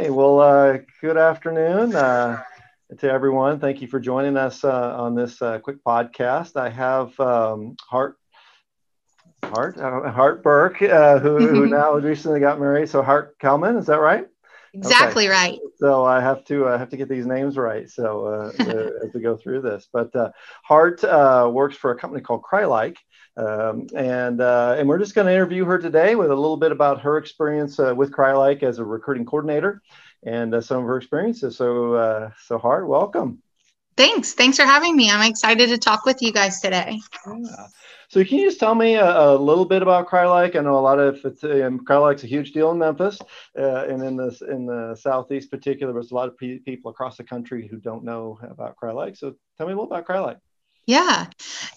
Okay, well, uh, good afternoon uh, to everyone. Thank you for joining us uh, on this uh, quick podcast. I have um, Hart Hart Hart Burke, uh, who, who now recently got married. So Hart Kelman, is that right? Exactly okay. right. So I have to I have to get these names right. So uh, as we go through this, but uh, Hart uh, works for a company called Crye-Leike, um, and uh, and we're just going to interview her today with a little bit about her experience uh, with Crye-Leike as a recruiting coordinator, and uh, some of her experiences. So so Hart, welcome. Thanks. Thanks for having me. I'm excited to talk with you guys today. Yeah. So can you just tell me a, a little bit about Crye-Leike? I know a lot of it's, um, Crye-Leike's a huge deal in Memphis, uh, and in the in the southeast, particular, there's a lot of pe- people across the country who don't know about Crye-Leike. So tell me a little about Crye-Leike. Yeah.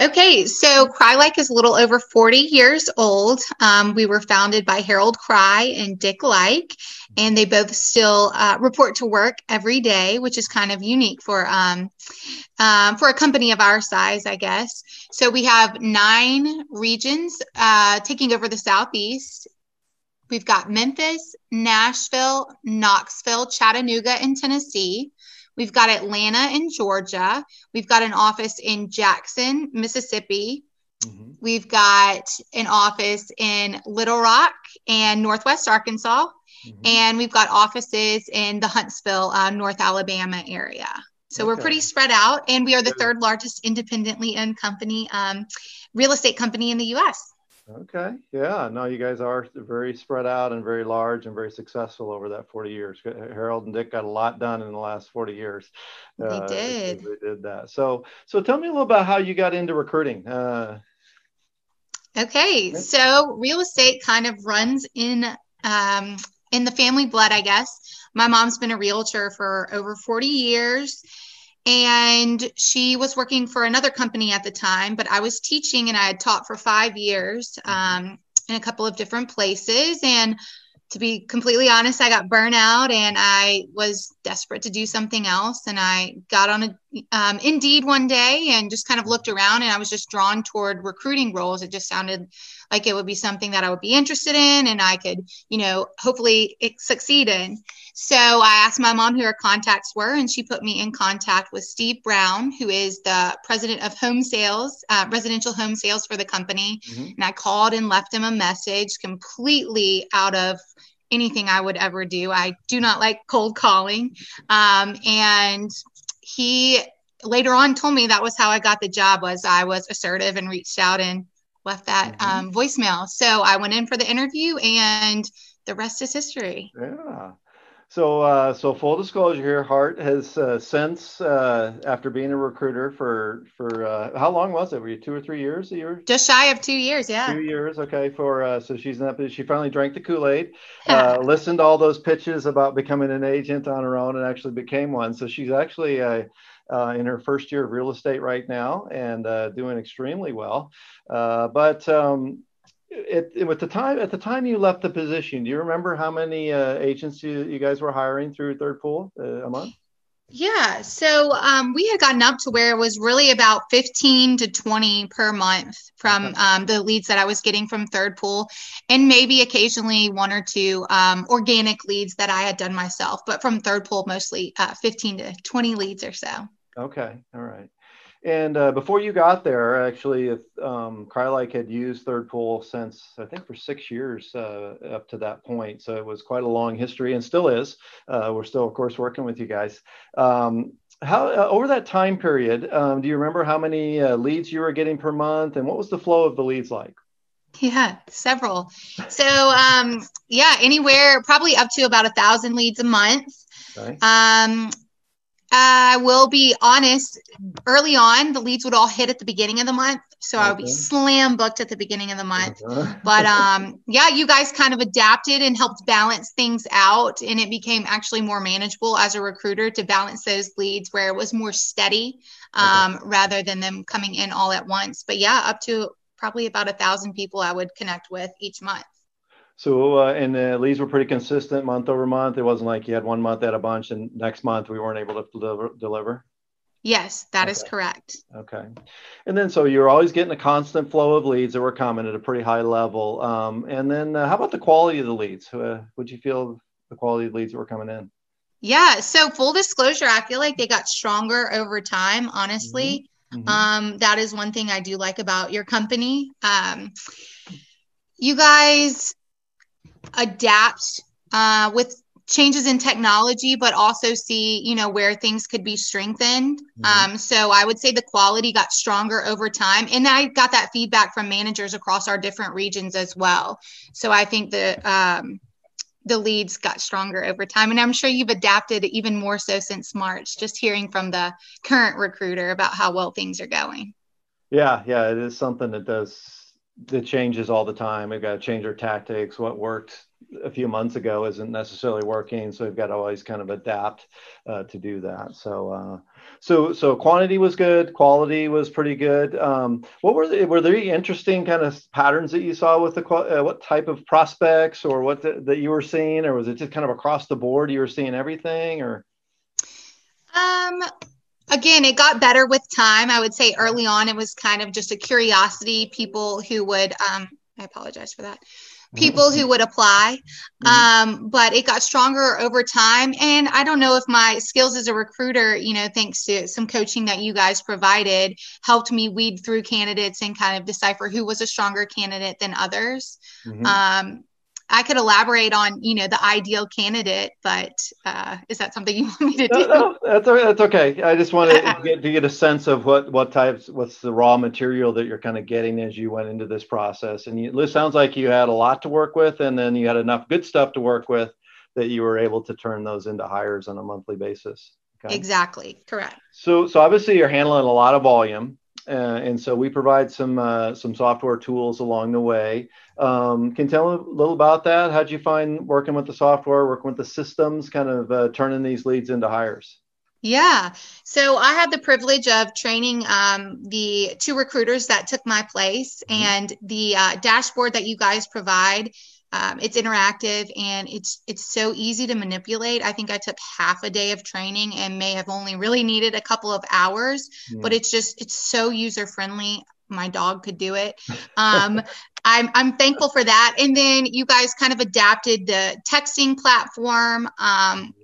Okay. So Crye-Leike is a little over 40 years old. Um, we were founded by Harold Crye and Dick Leike, and they both still uh, report to work every day, which is kind of unique for um, um, for a company of our size, I guess. So we have nine regions uh, taking over the Southeast. We've got Memphis, Nashville, Knoxville, Chattanooga, and Tennessee. We've got Atlanta in Georgia. We've got an office in Jackson, Mississippi. Mm-hmm. We've got an office in Little Rock and Northwest Arkansas. Mm-hmm. And we've got offices in the Huntsville, uh, North Alabama area. So okay. we're pretty spread out, and we are the third largest independently owned company, um, real estate company in the U.S. Okay. Yeah. No, you guys are very spread out and very large and very successful over that 40 years. Harold and Dick got a lot done in the last 40 years. They uh, did. They did that. So, so tell me a little about how you got into recruiting. Uh, okay. So real estate kind of runs in, um, in the family blood, I guess. My mom's been a realtor for over 40 years and she was working for another company at the time but i was teaching and i had taught for five years um, in a couple of different places. And to be completely honest i got burnt out and i was desperate to do something else. And i got on a um, indeed one day and just kind of looked around and i was just drawn toward recruiting roles. It just sounded like it would be something that i would be interested in and i could you know hopefully succeed in so I asked my mom who her contacts were, and she put me in contact with Steve Brown, who is the president of home sales, uh, residential home sales for the company. Mm-hmm. And I called and left him a message completely out of anything I would ever do. I do not like cold calling. Um, and he later on told me that was how I got the job was I was assertive and reached out and left that mm-hmm. um, voicemail. So I went in for the interview and the rest is history. Yeah. So, uh, so full disclosure here, Hart has uh, since, uh, after being a recruiter for for uh, how long was it? Were you two or three years? A year? Just shy of two years, yeah. Two years, okay. For uh, so she's not, she finally drank the Kool Aid, uh, listened to all those pitches about becoming an agent on her own, and actually became one. So she's actually uh, in her first year of real estate right now and uh, doing extremely well. Uh, but um, it, it, the time at the time you left the position, do you remember how many uh, agents you, you guys were hiring through Third Pool uh, a month? Yeah, so um, we had gotten up to where it was really about 15 to 20 per month from um, the leads that I was getting from Third Pool, and maybe occasionally one or two um, organic leads that I had done myself, but from Third Pool, mostly uh, 15 to 20 leads or so. Okay, all right. And uh, before you got there, actually, um, Crye-Leike had used Third Pool since I think for six years uh, up to that point. So it was quite a long history, and still is. Uh, we're still, of course, working with you guys. Um, how uh, over that time period, um, do you remember how many uh, leads you were getting per month, and what was the flow of the leads like? Yeah, several. So um, yeah, anywhere probably up to about a thousand leads a month. Okay. Um, I will be honest, early on, the leads would all hit at the beginning of the month. So okay. I would be slam booked at the beginning of the month. Uh-huh. but um, yeah, you guys kind of adapted and helped balance things out. And it became actually more manageable as a recruiter to balance those leads where it was more steady um, okay. rather than them coming in all at once. But yeah, up to probably about a thousand people I would connect with each month. So, uh, and the leads were pretty consistent month over month. It wasn't like you had one month at a bunch and next month we weren't able to deliver. deliver. Yes, that okay. is correct. Okay. And then, so you're always getting a constant flow of leads that were coming at a pretty high level. Um, and then, uh, how about the quality of the leads? Uh, would you feel the quality of leads that were coming in. Yeah. So full disclosure, I feel like they got stronger over time. Honestly, mm-hmm. Mm-hmm. Um, that is one thing I do like about your company. Um, you guys adapt uh, with changes in technology, but also see, you know, where things could be strengthened. Mm-hmm. Um, so I would say the quality got stronger over time. And I got that feedback from managers across our different regions as well. So I think the, um, the leads got stronger over time. And I'm sure you've adapted even more so since March, just hearing from the current recruiter about how well things are going. Yeah, yeah, it is something that does that changes all the time. We've got to change our tactics. What worked a few months ago isn't necessarily working, so we've got to always kind of adapt uh, to do that. So, uh, so, so quantity was good, quality was pretty good. Um, what were the, were there interesting kind of patterns that you saw with the uh, what type of prospects or what the, that you were seeing, or was it just kind of across the board? You were seeing everything, or um, again, it got better with time. I would say early on, it was kind of just a curiosity. People who would, um, I apologize for that. People who would apply, mm-hmm. um, but it got stronger over time. And I don't know if my skills as a recruiter, you know, thanks to some coaching that you guys provided, helped me weed through candidates and kind of decipher who was a stronger candidate than others. Mm-hmm. Um, I could elaborate on, you know, the ideal candidate, but uh, is that something you want me to do? No, no, that's, that's okay. I just wanted to get, to get a sense of what, what types, what's the raw material that you're kind of getting as you went into this process. And you, it sounds like you had a lot to work with, and then you had enough good stuff to work with that you were able to turn those into hires on a monthly basis. Okay. Exactly. Correct. So, so obviously you're handling a lot of volume. Uh, and so we provide some uh, some software tools along the way. Um, can tell a little about that? How'd you find working with the software, working with the systems, kind of uh, turning these leads into hires? Yeah. So I had the privilege of training um, the two recruiters that took my place, mm-hmm. and the uh, dashboard that you guys provide um, it's interactive and it's it's so easy to manipulate. I think I took half a day of training and may have only really needed a couple of hours, yeah. but it's just it's so user friendly. My dog could do it. Um, I'm I'm thankful for that. And then you guys kind of adapted the texting platform um,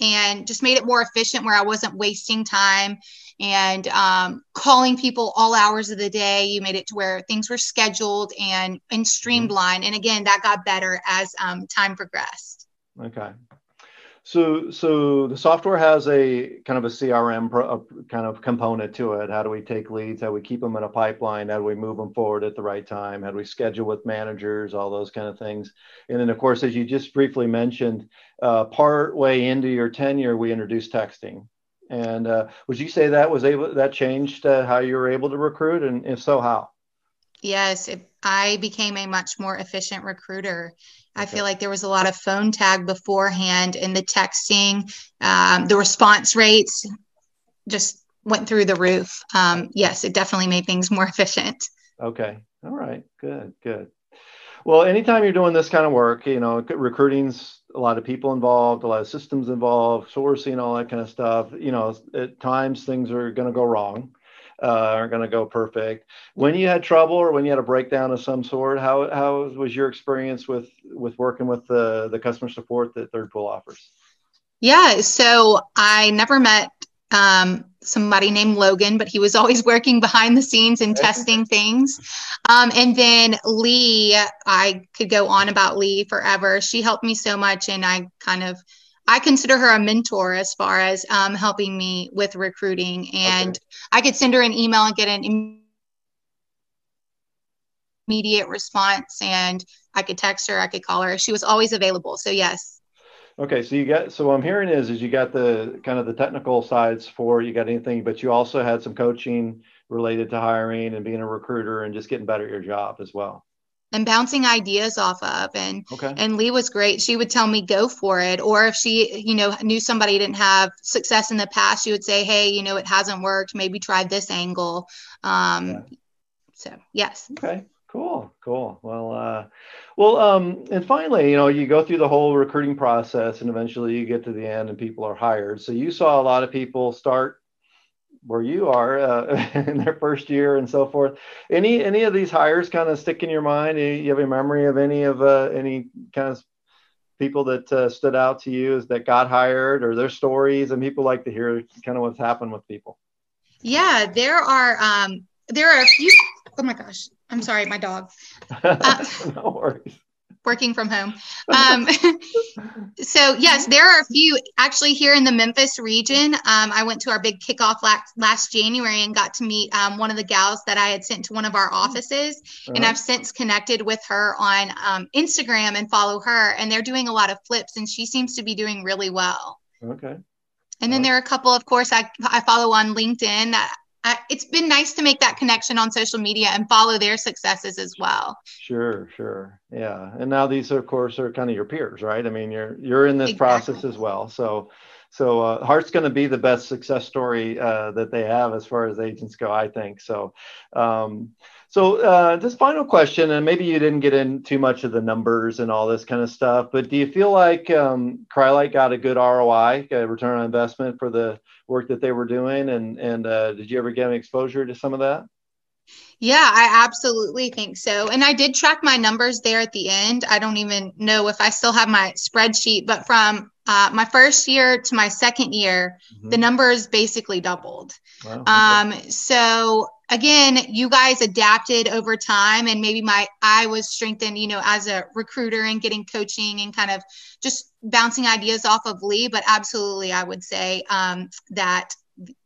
and just made it more efficient where I wasn't wasting time and um, calling people all hours of the day. You made it to where things were scheduled and and mm-hmm. streamlined. And again, that got better as um, time progressed. Okay. So, so the software has a kind of a CRM pro, a kind of component to it. How do we take leads? How do we keep them in a pipeline? How do we move them forward at the right time? How do we schedule with managers? All those kind of things. And then, of course, as you just briefly mentioned, uh, part way into your tenure, we introduced texting. And uh, would you say that was able that changed uh, how you were able to recruit, and if so, how? Yes, it, I became a much more efficient recruiter. Okay. I feel like there was a lot of phone tag beforehand, and the texting, um, the response rates just went through the roof. Um, yes, it definitely made things more efficient. Okay. All right. Good. Good. Well, anytime you're doing this kind of work, you know, recruiting's a lot of people involved, a lot of systems involved, sourcing, all that kind of stuff. You know, at times things are going to go wrong, uh, aren't going to go perfect. When you had trouble or when you had a breakdown of some sort, how how was your experience with with working with the the customer support that Third Pool offers? Yeah, so I never met um, somebody named Logan, but he was always working behind the scenes and testing things. Um, and then Lee, I could go on about Lee forever. She helped me so much, and I kind of I consider her a mentor as far as um, helping me with recruiting. And okay. I could send her an email and get an immediate response, and I could text her, I could call her. She was always available. So yes, Okay, so you got so what I'm hearing is is you got the kind of the technical sides for you got anything, but you also had some coaching related to hiring and being a recruiter and just getting better at your job as well. And bouncing ideas off of and okay. and Lee was great. She would tell me go for it. Or if she, you know, knew somebody didn't have success in the past, she would say, Hey, you know, it hasn't worked. Maybe try this angle. Um yeah. so yes. Okay. Cool, cool. Well, uh, well, um, and finally, you know, you go through the whole recruiting process, and eventually you get to the end, and people are hired. So you saw a lot of people start where you are uh, in their first year and so forth. Any any of these hires kind of stick in your mind? You have a memory of any of uh, any kind of people that uh, stood out to you that got hired or their stories? And people like to hear kind of what's happened with people. Yeah, there are um, there are a few. Oh my gosh, I'm sorry, my dog. Uh, no worries working from home. Um, so yes, there are a few actually here in the Memphis region. Um, I went to our big kickoff last, last January and got to meet um, one of the gals that I had sent to one of our offices, uh-huh. and I've since connected with her on um, Instagram and follow her, and they're doing a lot of flips, and she seems to be doing really well. Okay. And then there are a couple, of course, I, I follow on LinkedIn that it's been nice to make that connection on social media and follow their successes as well. Sure, sure, yeah. And now these, of course, are kind of your peers, right? I mean, you're you're in this exactly. process as well. So, so uh, Hart's going to be the best success story uh, that they have as far as agents go, I think. So, um, so uh, this final question, and maybe you didn't get in too much of the numbers and all this kind of stuff, but do you feel like um, Crye-Leike got a good ROI, a return on investment for the work that they were doing? And and uh, did you ever get any exposure to some of that? Yeah, I absolutely think so. And I did track my numbers there at the end. I don't even know if I still have my spreadsheet, but from uh, my first year to my second year, mm-hmm. the numbers basically doubled. Wow, um, so again, you guys adapted over time, and maybe my I was strengthened, you know, as a recruiter and getting coaching and kind of just bouncing ideas off of Lee. But absolutely, I would say um, that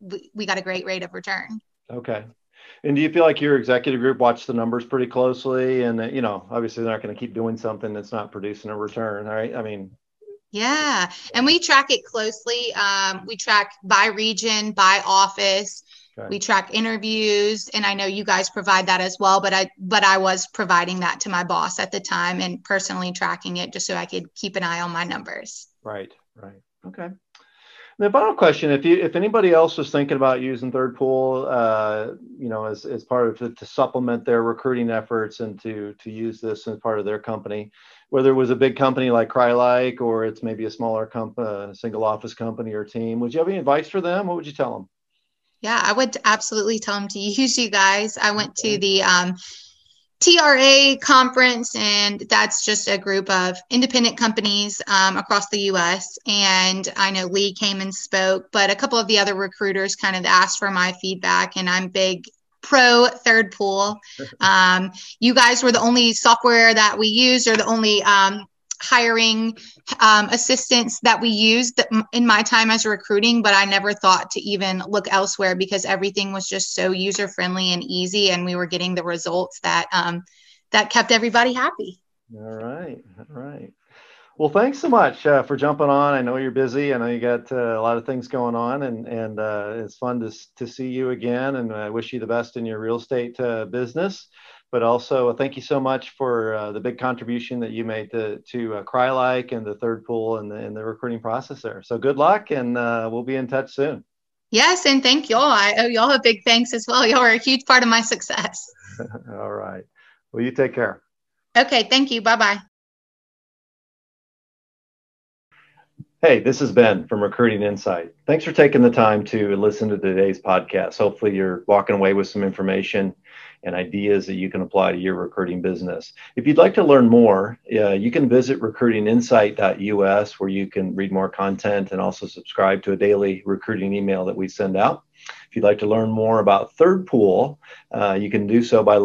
we, we got a great rate of return. Okay. And do you feel like your executive group watched the numbers pretty closely? And you know, obviously, they're not going to keep doing something that's not producing a return, right? I mean, yeah, and we track it closely. Um, we track by region, by office. Okay. We track interviews, and I know you guys provide that as well. But I, but I was providing that to my boss at the time and personally tracking it just so I could keep an eye on my numbers. Right, right, okay. The final question: If you, if anybody else was thinking about using Third Pool, uh, you know, as, as part of to, to supplement their recruiting efforts and to to use this as part of their company, whether it was a big company like Crye-Leike or it's maybe a smaller company, single office company or team, would you have any advice for them? What would you tell them? Yeah, I would absolutely tell them to use you guys. I went to the um, TRA conference, and that's just a group of independent companies um, across the US. And I know Lee came and spoke, but a couple of the other recruiters kind of asked for my feedback, and I'm big pro third pool. Um, you guys were the only software that we used, or the only um, hiring um, assistants that we used in my time as recruiting, but I never thought to even look elsewhere because everything was just so user friendly and easy, and we were getting the results that um, that kept everybody happy. All right, all right. Well, thanks so much uh, for jumping on. I know you're busy. I know you got uh, a lot of things going on, and and uh, it's fun to to see you again. And I wish you the best in your real estate uh, business but also thank you so much for uh, the big contribution that you made to, to uh, Crye-Leike and the third pool and the, and the recruiting process there. So good luck, and uh, we'll be in touch soon. Yes, and thank y'all. I owe y'all a big thanks as well. Y'all are a huge part of my success. All right. Well, you take care. Okay. Thank you. Bye bye. Hey, this is Ben from Recruiting Insight. Thanks for taking the time to listen to today's podcast. Hopefully, you're walking away with some information and ideas that you can apply to your recruiting business. If you'd like to learn more, uh, you can visit recruitinginsight.us where you can read more content and also subscribe to a daily recruiting email that we send out. If you'd like to learn more about Third Pool, uh, you can do so by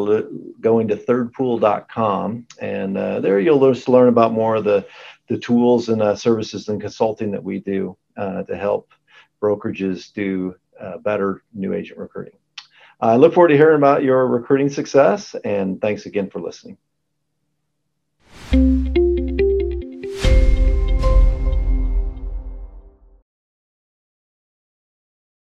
going to thirdpool.com. And uh, there you'll just learn about more of the the tools and uh, services and consulting that we do uh, to help brokerages do uh, better new agent recruiting. I look forward to hearing about your recruiting success and thanks again for listening.